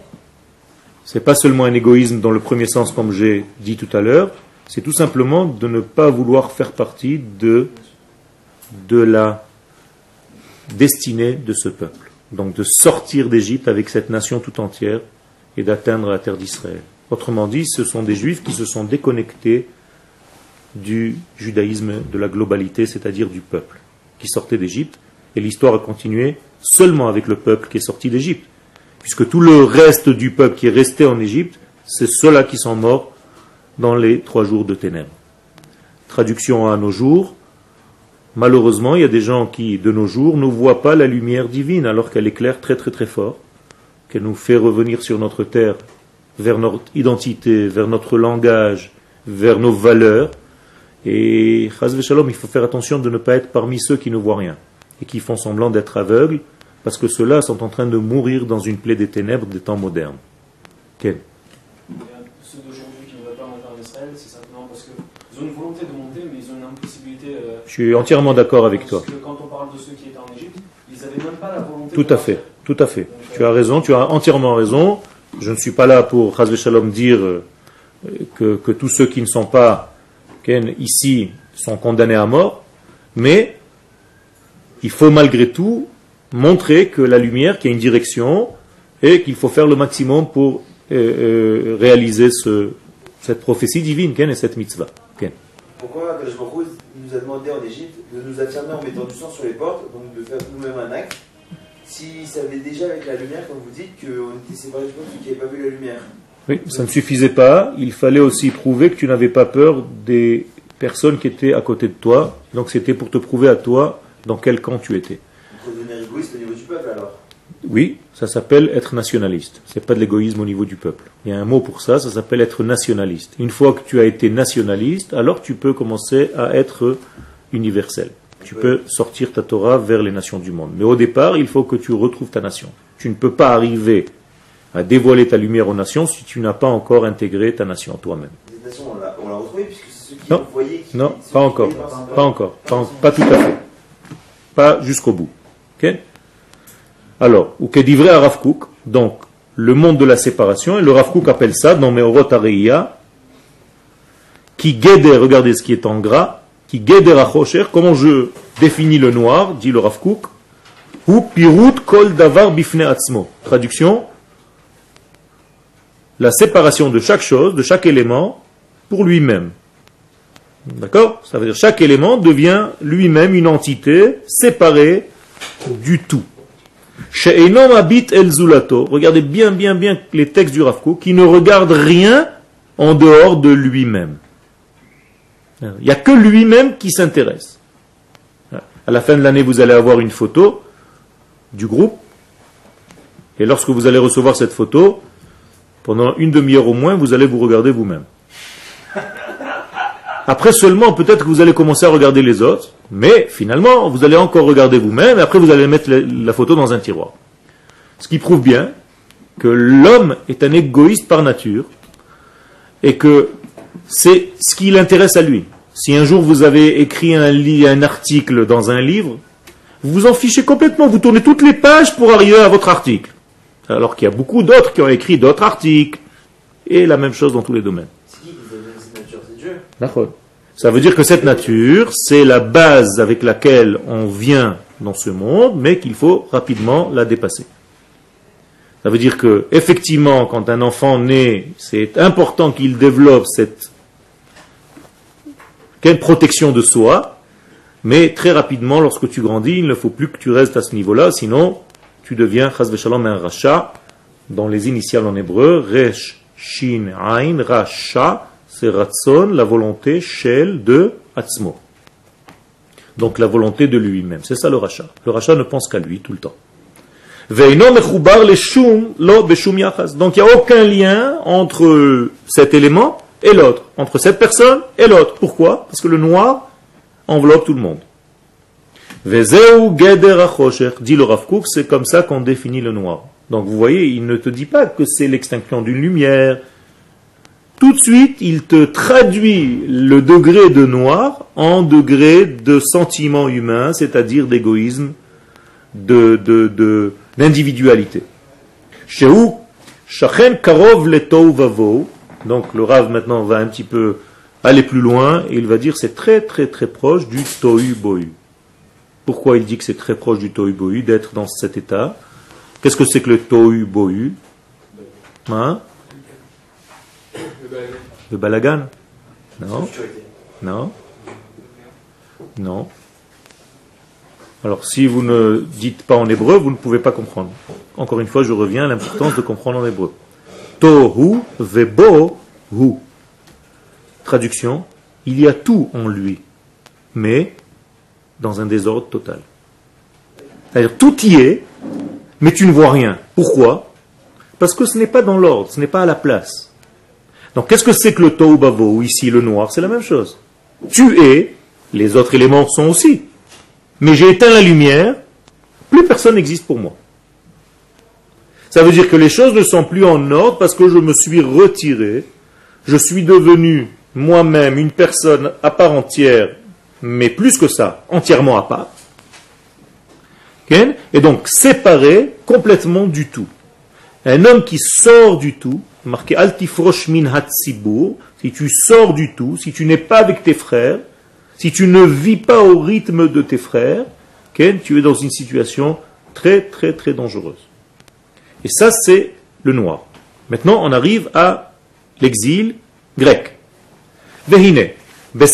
C'est pas seulement un égoïsme dans le premier sens, comme j'ai dit tout à l'heure. C'est tout simplement de ne pas vouloir faire partie de, de la destinée de ce peuple. Donc de sortir d'Égypte avec cette nation tout entière et d'atteindre la terre d'Israël. Autrement dit, ce sont des juifs qui se sont déconnectés du judaïsme, de la globalité, c'est-à-dire du peuple, qui sortait d'Égypte. Et l'histoire a continué seulement avec le peuple qui est sorti d'Égypte. Puisque tout le reste du peuple qui est resté en Égypte, c'est ceux-là qui sont morts dans les trois jours de ténèbres. Traduction à nos jours. Malheureusement, il y a des gens qui, de nos jours, ne voient pas la lumière divine alors qu'elle éclaire très très très fort, qu'elle nous fait revenir sur notre terre, vers notre identité, vers notre langage, vers nos valeurs. Et, chas shalom, il faut faire attention de ne pas être parmi ceux qui ne voient rien et qui font semblant d'être aveugles, parce que ceux-là sont en train de mourir dans une plaie des ténèbres des temps modernes. Quel euh, Ceux d'aujourd'hui qui ne veulent pas monter en Israël, c'est simplement parce qu'ils ont une volonté de monter, mais ils ont une impossibilité. euh, Je suis entièrement d'accord avec toi. Parce que quand on parle de ceux qui étaient en Égypte, ils n'avaient même pas la volonté Tout à fait, partir. tout à fait. Tu as raison, tu as entièrement raison. Je ne suis pas là pour, Chazve Shalom, dire euh, que, que tous ceux qui ne sont pas ici sont condamnés à mort, mais il faut malgré tout montrer que la lumière, qu'il y a une direction, et qu'il faut faire le maximum pour euh, euh, réaliser ce- cette prophétie divine et cette mitzvah. Pourquoi Akadosh nous a demandé en Égypte de nous affirmer en mettant du sang sur les portes, donc de faire nous-mêmes un acte, s'il savait déjà avec la lumière, comme vous dites, qu'on était séparés du peuple qui n'avait pas vu la lumière? Oui, ça ne suffisait pas. Il fallait aussi prouver que tu n'avais pas peur des personnes qui étaient à côté de toi. Donc c'était pour te prouver à toi dans quel camp tu étais. Égoïste au niveau du peuple alors? Oui, ça s'appelle être nationaliste. C'est pas de l'égoïsme au niveau du peuple. Il y a un mot pour ça, ça s'appelle être nationaliste. Une fois que tu as été nationaliste, alors tu peux commencer à être universel. Tu peux sortir ta Torah vers les nations du monde. Mais au départ, il faut que tu retrouves ta nation. Tu ne peux pas arriver à dévoiler ta lumière aux nations si tu n'as pas encore intégré ta nation toi-même. Cette nation, on l'a on l'a retrouvée, puisque c'est ceux qui Non. voyaient qui. Non, ceux pas qui encore. Pas encore. Pas, en- pas tout à fait. Pas jusqu'au bout. Ok? Alors, ou que divrei à Rav Kook, donc le monde de la séparation, et le Rav Kook appelle ça dans Meorot Areia, qui guédé, regardez ce qui est en gras, qui guédé Rachosher, comment je définis le noir, dit le Rav Kook, ou pirut kol davar bifne atzmo. Traduction, la séparation de chaque chose, de chaque élément, pour lui-même. D'accord? Ça veut dire chaque élément devient lui-même une entité séparée du tout. She'enom habit el zulato. Regardez bien, bien, bien les textes du Rav Kook, qui ne regarde rien en dehors de lui-même. Il n'y a que lui-même qui s'intéresse. À la fin de l'année, vous allez avoir une photo du groupe. Et lorsque vous allez recevoir cette photo, pendant une demi-heure au moins, vous allez vous regarder vous-même. Après seulement, peut-être que vous allez commencer à regarder les autres, mais finalement, vous allez encore regarder vous-même, et après vous allez mettre la, photo dans un tiroir. Ce qui prouve bien que l'homme est un égoïste par nature, et que c'est ce qui l'intéresse à lui. Si un jour vous avez écrit un, un article dans un livre, vous vous en fichez complètement, vous tournez toutes les pages pour arriver à votre article. Alors qu'il y a beaucoup d'autres qui ont écrit d'autres articles, et la même chose dans tous les domaines. C'est qui qui nous a donné cette nature C'est Dieu. D'accord. Ça veut dire que cette nature, c'est la base avec laquelle on vient dans ce monde, mais qu'il faut rapidement la dépasser. Ça veut dire que, effectivement, quand un enfant naît, c'est important qu'il développe cette quelle protection de soi, mais très rapidement, lorsque tu grandis, il ne faut plus que tu restes à ce niveau-là, sinon tu deviens, chas racha, dans les initiales en hébreu, resh, shin, ain, racha, c'est ratson, la volonté, shel, de atzmo. Donc la volonté de lui-même. C'est ça le rachat. Le rachat ne pense qu'à lui tout le temps. Donc il n'y a aucun lien entre cet élément et l'autre, entre cette personne et l'autre. Pourquoi? Parce que le noir enveloppe tout le monde. Vezeu geder achosher, dit le Rav Kook, c'est comme ça qu'on définit le noir. Donc vous voyez, il ne te dit pas que c'est l'extinction d'une lumière. Tout de suite, il te traduit le degré de noir en degré de sentiment humain, c'est-à-dire d'égoïsme, de, de, de- d'individualité. Shachen karov le vavo. Donc le Rav maintenant va un petit peu aller plus loin et il va dire c'est très très très proche du tohu bohu. Pourquoi il dit que c'est très proche du tohu d'être dans cet état Qu'est-ce que c'est que le tohu bohu? Hein? Le balagan Non. Non Non Alors si vous ne dites pas en hébreu, vous ne pouvez pas comprendre. Encore une fois, je reviens à l'importance de comprendre en hébreu. Tohu vebo hu. Traduction, il y a tout en lui, mais dans un désordre total. C'est-à-dire tout y est, mais tu ne vois rien. Pourquoi? Parce que ce n'est pas dans l'ordre, ce n'est pas à la place. Donc qu'est-ce que c'est que le tohu bavo ici le noir? C'est la même chose. Tu es, les autres éléments sont aussi. Mais j'ai éteint la lumière, plus personne n'existe pour moi. Ça veut dire que les choses ne sont plus en ordre parce que je me suis retiré, je suis devenu moi-même une personne à part entière, mais plus que ça, entièrement à part. Et donc séparé complètement du tout. Un homme qui sort du tout, marqué Altifrosh min si tu sors du tout, si tu n'es pas avec tes frères, si tu ne vis pas au rythme de tes frères, tu es dans une situation très très très dangereuse. Et ça, c'est le noir. Maintenant, on arrive à l'exil grec. Vehine. Le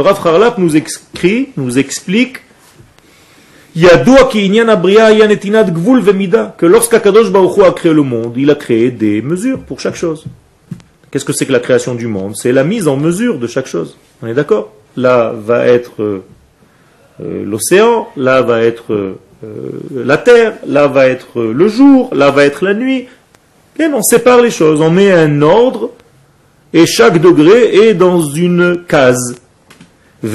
Rav Harlap nous écrit, nous explique que lorsqu'Akadosh Baruch a créé le monde, il a créé des mesures pour chaque chose. Qu'est-ce que c'est que la création du monde? C'est la mise en mesure de chaque chose. On est d'accord? Là va être euh, euh, l'océan, là va être euh, la terre, là va être le jour, là va être la nuit. Et on sépare les choses, on met un ordre et chaque degré est dans une case. Et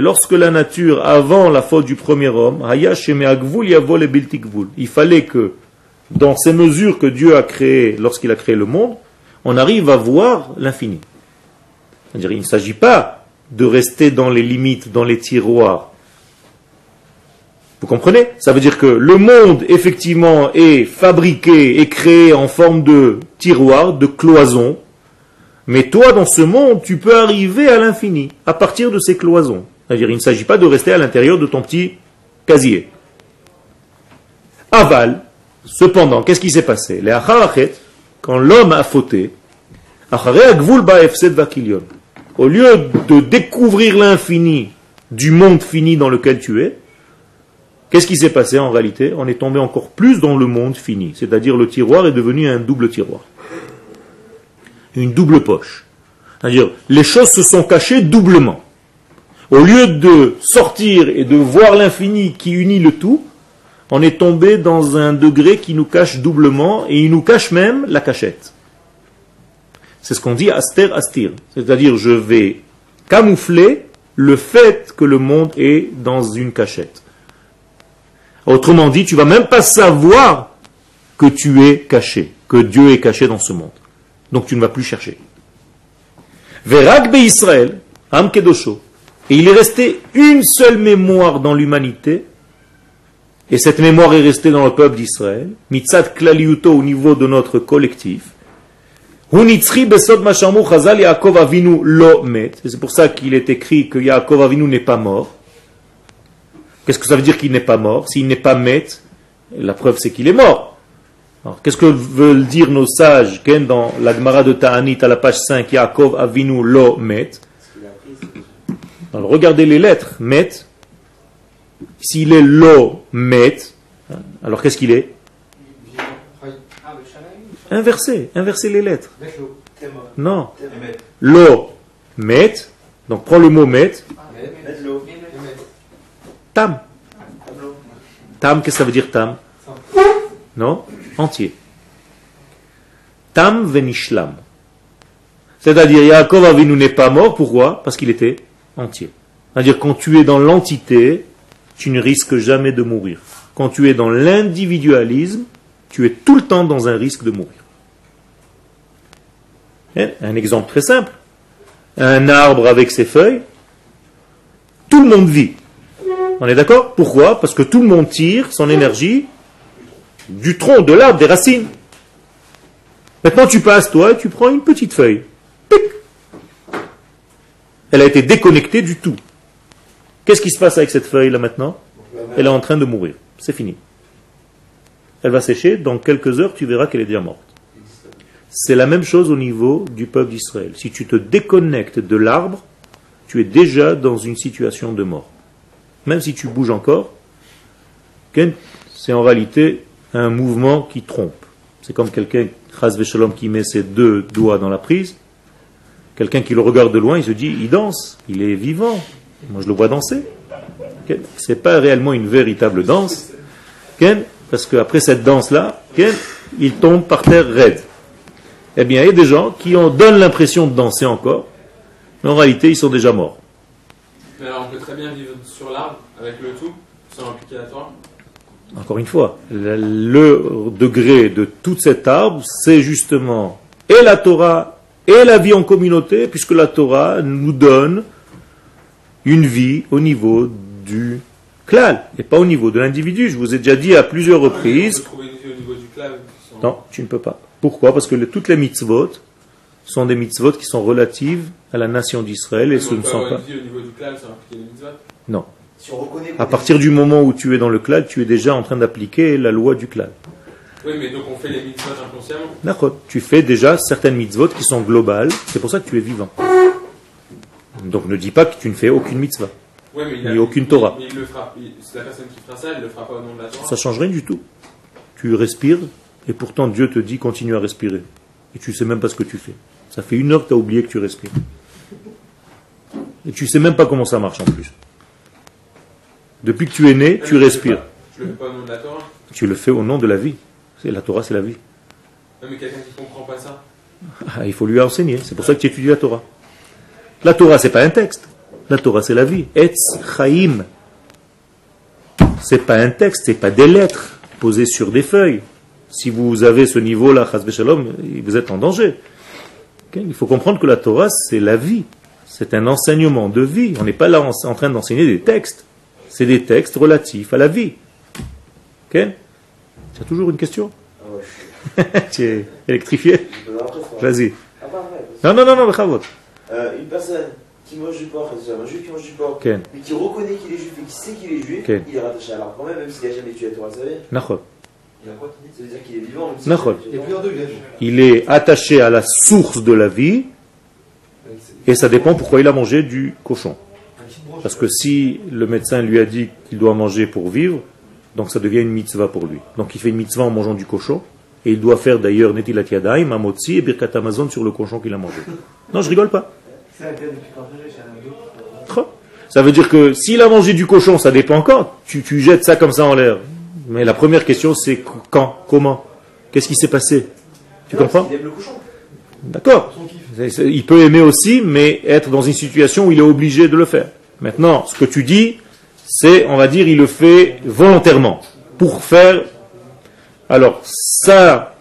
lorsque la nature, avant la faute du premier homme, il fallait que, dans ces mesures que Dieu a créées lorsqu'il a créé le monde, on arrive à voir l'infini. Il ne s'agit pas de rester dans les limites, dans les tiroirs. Vous comprenez? Ça veut dire que le monde, effectivement, est fabriqué et créé en forme de tiroir, de cloison, mais toi, dans ce monde, tu peux arriver à l'infini, à partir de ces cloisons. C'est-à-dire, il ne s'agit pas de rester à l'intérieur de ton petit casier. Aval, cependant, qu'est-ce qui s'est passé? Les acharachet, quand l'homme a fauté, au lieu de découvrir l'infini du monde fini dans lequel tu es, qu'est-ce qui s'est passé en réalité? On est tombé encore plus dans le monde fini, c'est-à-dire le tiroir est devenu un double tiroir une double poche. C'est-à-dire, les choses se sont cachées doublement. Au lieu de sortir et de voir l'infini qui unit le tout, on est tombé dans un degré qui nous cache doublement et il nous cache même la cachette. C'est ce qu'on dit aster astir. C'est-à-dire, je vais camoufler le fait que le monde est dans une cachette. Autrement dit, tu vas même pas savoir que tu es caché, que Dieu est caché dans ce monde. Donc tu ne vas plus chercher. Verak Israël, Am Kedosho. Et il est resté une seule mémoire dans l'humanité, et cette mémoire est restée dans le peuple d'Israël, Mitzat Klaliuto au niveau de notre collectif. C'est pour ça qu'il est écrit que Yaakov Avinu n'est pas mort. Qu'est-ce que ça veut dire qu'il n'est pas mort? S'il n'est pas met, la preuve c'est qu'il est mort. Alors, qu'est-ce que veulent dire nos sages Ken, dans la Gemara de Ta'anit à la page 5, Yaakov Avinu lo met Alors regardez les lettres, met. S'il est lo met, hein, alors qu'est-ce qu'il est? Inversé, inversez les lettres. Non. Lo met, donc prends le mot met. Tam. Tam, qu'est-ce que ça veut dire tam? Non? Entier. Tam venishlam. C'est-à-dire, Yaakov Avinu n'est pas mort, pourquoi? Parce qu'il était entier. C'est-à-dire, quand tu es dans l'entité, tu ne risques jamais de mourir. Quand tu es dans l'individualisme, tu es tout le temps dans un risque de mourir. Hein? Un exemple très simple. Un arbre avec ses feuilles, tout le monde vit. On est d'accord? Pourquoi? Parce que tout le monde tire son énergie du tronc, de l'arbre, des racines. Maintenant, tu passes, toi, et tu prends une petite feuille. Pic Elle a été déconnectée du tout. Qu'est-ce qui se passe avec cette feuille-là maintenant? Elle est en train de mourir. C'est fini. Elle va sécher. Dans quelques heures, tu verras qu'elle est déjà morte. C'est la même chose au niveau du peuple d'Israël. Si tu te déconnectes de l'arbre, tu es déjà dans une situation de mort. Même si tu bouges encore, c'est en réalité un mouvement qui trompe. C'est comme quelqu'un, qui met ses deux doigts dans la prise. Quelqu'un qui le regarde de loin, il se dit, il danse, il est vivant. Moi, je le vois danser. Ken, C'est pas réellement une véritable danse. Parce qu'après cette danse-là, il tombe par terre raide. Eh bien, il y a des gens qui en donnent l'impression de danser encore, mais en réalité, ils sont déjà morts. Mais alors, on peut très bien vivre sur l'arbre avec le tout, sans appliquer la Torah. Encore une fois, le, le degré de tout cet arbre, c'est justement et la Torah et la vie en communauté, puisque la Torah nous donne une vie au niveau du clal, et pas au niveau de l'individu. Je vous ai déjà dit à plusieurs reprises, peut trouver une vie au niveau du clave. qui sont- non, tu ne peux pas. Pourquoi? Parce que le- toutes les mitzvot sont des mitzvot qui sont relatives à la nation d'Israël, et ce ne sont pas... vie au niveau du les mitzvot. Non. Si on reconnaît À partir du moment où tu es dans le clal, tu es déjà en train d'appliquer la loi du clal. Oui, mais donc on fait les mitzvot inconsciemment. D'accord. Tu fais déjà certaines mitzvot qui sont globales, c'est pour ça que tu es vivant. Donc ne dis pas que tu ne fais aucune mitzvah. Ouais, mais il Ni aucune Torah. Mais il le fera. il- C'est la personne qui fera ça, elle le fera pas au nom de la Torah. Ça change rien du tout. Tu respires et pourtant Dieu te dit continue à respirer. Et tu sais même pas ce que tu fais. Ça fait une heure que tu as oublié que tu respires. Et tu sais même pas comment ça marche en plus. Depuis que tu es né, tu le fais respires. Je le fais pas au nom de la Torah. Tu le fais au nom de la vie. C'est la Torah, c'est la vie. Non, mais quelqu'un qui comprend pas ça. Ah, il faut lui enseigner. C'est pour ça que tu étudies la Torah. La Torah, c'est pas un texte. La Torah, c'est la vie. Etz Chaim. C'est pas un texte, c'est pas des lettres posées sur des feuilles. Si vous avez ce niveau-là, vous êtes en danger. Il faut comprendre que la Torah, c'est la vie. C'est un enseignement de vie. On n'est pas là en, en train d'enseigner des textes. C'est des textes relatifs à la vie. Ok? Tu as toujours une question? Ah ouais, Tu es électrifié? Vas-y. Ah, Non, non, non, non, euh, une personne qui mange du porc, un juif qui mange du porc, mais qui reconnaît qu'il est juif et qui sait qu'il est juif, il est rattaché à l'arbre quand même, même s'il n'a jamais tué la Torah, vous savez. Il y a quoi qui dit Ça veut dire qu'il est attaché à la source de la vie et ça dépend pourquoi il a mangé du cochon. Parce que si le médecin lui a dit qu'il doit manger pour vivre, donc ça devient une mitzvah pour lui. Donc il fait une mitzvah en mangeant du cochon et il doit faire d'ailleurs netilat yadayim, amotzi et birkat Amazon sur le cochon qu'il a mangé. Non, je rigole pas. Ça veut dire que s'il a mangé du cochon, ça dépend quand. Tu, tu jettes ça comme ça en l'air. Mais la première question, c'est quand, comment, qu'est-ce qui s'est passé? Tu Non, comprends? D'accord. Il peut aimer aussi, mais être dans une situation où il est obligé de le faire. Maintenant, ce que tu dis, c'est, on va dire, il le fait volontairement, pour faire... Alors, sa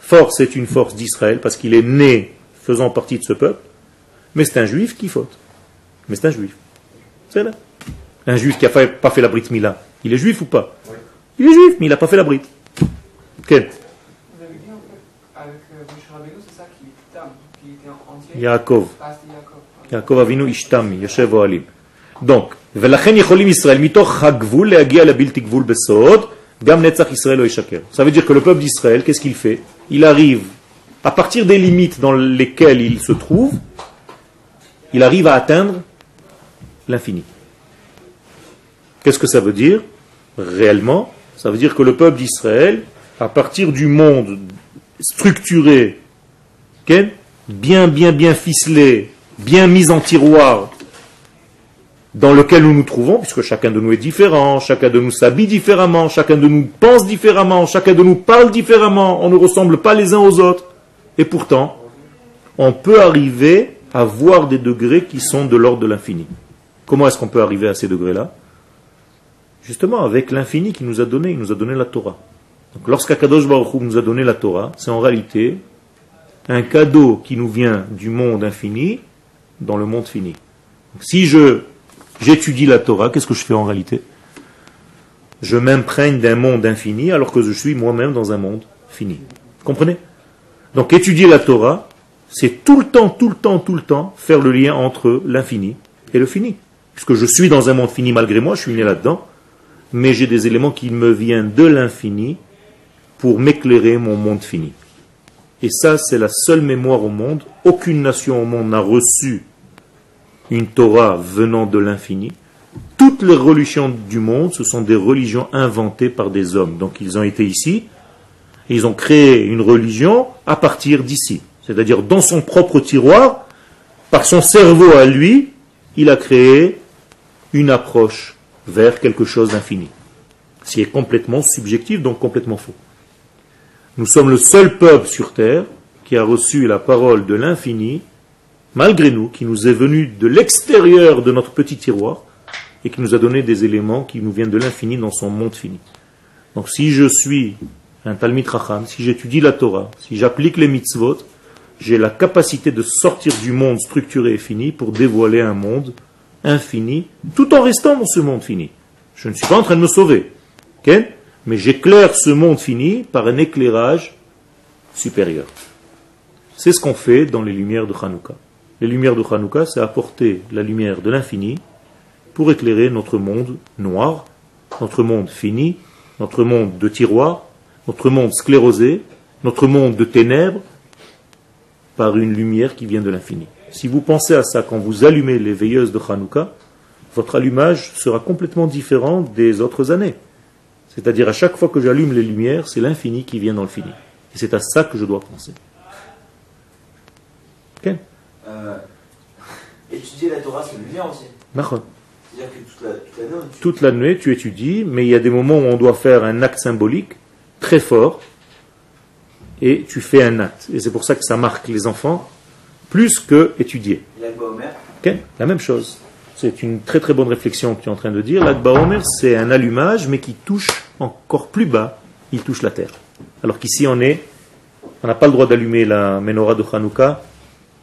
force est une force d'Israël, parce qu'il est né faisant partie de ce peuple, mais c'est un juif qui faute. Mais c'est un juif. C'est là. Un juif qui n'a pas fait la brite Mila. Il est juif ou pas? Il est juif, mais il n'a pas fait la brite. Quel Vous avez dit en fait, avec euh, Moshe Rabbeinu, c'est ça qui est tam, qui était en entier. Yaakov. Ah, c'est Yaakov. יעקב אבינו השתמי, יושב אוהלים. Donc, ולכן יכולים ישראל מתוך הגבול להגיע לבלתי גבול בסוד, גם נצח ישראל לא ישקר. Ça veut dire que le peuple d'Israël, qu'est-ce qu'il fait Il arrive, à partir des limites dans lesquelles il se trouve, il arrive à atteindre l'infini. Qu'est-ce que ça veut dire Réellement, ça veut dire que le peuple d'Israël, à partir du monde structuré, bien, bien, bien ficelé, bien mis en tiroir, dans lequel nous nous trouvons, puisque chacun de nous est différent, chacun de nous s'habille différemment, chacun de nous pense différemment, chacun de nous parle différemment, on ne ressemble pas les uns aux autres. Et pourtant, on peut arriver à voir des degrés qui sont de l'ordre de l'infini. Comment est-ce qu'on peut arriver à ces degrés-là? Justement, avec l'infini qui nous a donné, il nous a donné la Torah. Donc lorsqu'Akadosh Baruch Hu nous a donné la Torah, c'est en réalité un cadeau qui nous vient du monde infini dans le monde fini. Donc, si je j'étudie la Torah, qu'est-ce que je fais en réalité? Je m'imprègne d'un monde infini alors que je suis moi-même dans un monde fini. Vous comprenez? Donc étudier la Torah, c'est tout le temps, tout le temps, tout le temps faire le lien entre l'infini et le fini. Puisque je suis dans un monde fini malgré moi, je suis né là-dedans, mais j'ai des éléments qui me viennent de l'infini pour m'éclairer mon monde fini. Et ça, c'est la seule mémoire au monde. Aucune nation au monde n'a reçu une Torah venant de l'infini. Toutes les religions du monde, ce sont des religions inventées par des hommes. Donc ils ont été ici, ils ont créé une religion à partir d'ici. C'est-à-dire dans son propre tiroir, par son cerveau à lui, il a créé une approche vers quelque chose d'infini. Ce qui est complètement subjectif, donc complètement faux. Nous sommes le seul peuple sur terre qui a reçu la parole de l'infini, malgré nous, qui nous est venu de l'extérieur de notre petit tiroir et qui nous a donné des éléments qui nous viennent de l'infini dans son monde fini. Donc si je suis un Talmid Racham, si j'étudie la Torah, si j'applique les mitzvot, j'ai la capacité de sortir du monde structuré et fini pour dévoiler un monde infini, tout en restant dans ce monde fini. Je ne suis pas en train de me sauver. mais j'éclaire ce monde fini par un éclairage supérieur. C'est ce qu'on fait dans les lumières de Hanouka. Les lumières de Hanouka, c'est apporter la lumière de l'infini pour éclairer notre monde noir, notre monde fini, notre monde de tiroir, notre monde sclérosé, notre monde de ténèbres, par une lumière qui vient de l'infini. Si vous pensez à ça quand vous allumez les veilleuses de Hanouka, votre allumage sera complètement différent des autres années. C'est-à-dire à chaque fois que j'allume les lumières, c'est l'infini qui vient dans le fini. Et c'est à ça que je dois penser. Ok Euh, étudier la Torah, c'est lien aussi. D'accord. C'est-à-dire que toute la- toute. Toute l'année, tu étudies, mais il y a des moments où on doit faire un acte symbolique très fort, et tu fais un acte. Et c'est pour ça que ça marque les enfants plus que étudier. L'Alba Omer, Ok La même chose. C'est une très très bonne réflexion que tu es en train de dire. L'Akba Omer, c'est un allumage, mais qui touche encore plus bas, il touche la terre. Alors qu'ici, on est, on n'a pas le droit d'allumer la menorah de Hanouka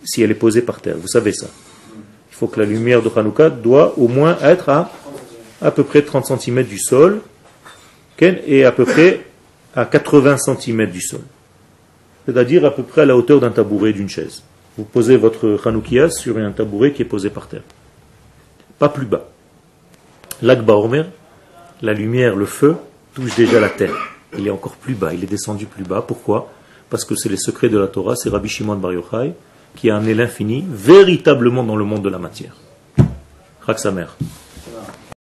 si elle est posée par terre. Vous savez ça. Il faut que la lumière de Hanouka doit au moins être à à peu près 30 cm du sol et à peu près à 80 cm du sol. C'est-à-dire à peu près à la hauteur d'un tabouret d'une chaise. Vous posez votre Hanoukia sur un tabouret qui est posé par terre. Pas plus bas. L'Akba Omer, la lumière, le feu, touche déjà la terre. Il est encore plus bas, il est descendu plus bas. Pourquoi? Parce que c'est les secrets de la Torah, c'est Rabbi Shimon Bar Yochai qui a amené l'infini véritablement dans le monde de la matière. Rak sa mère.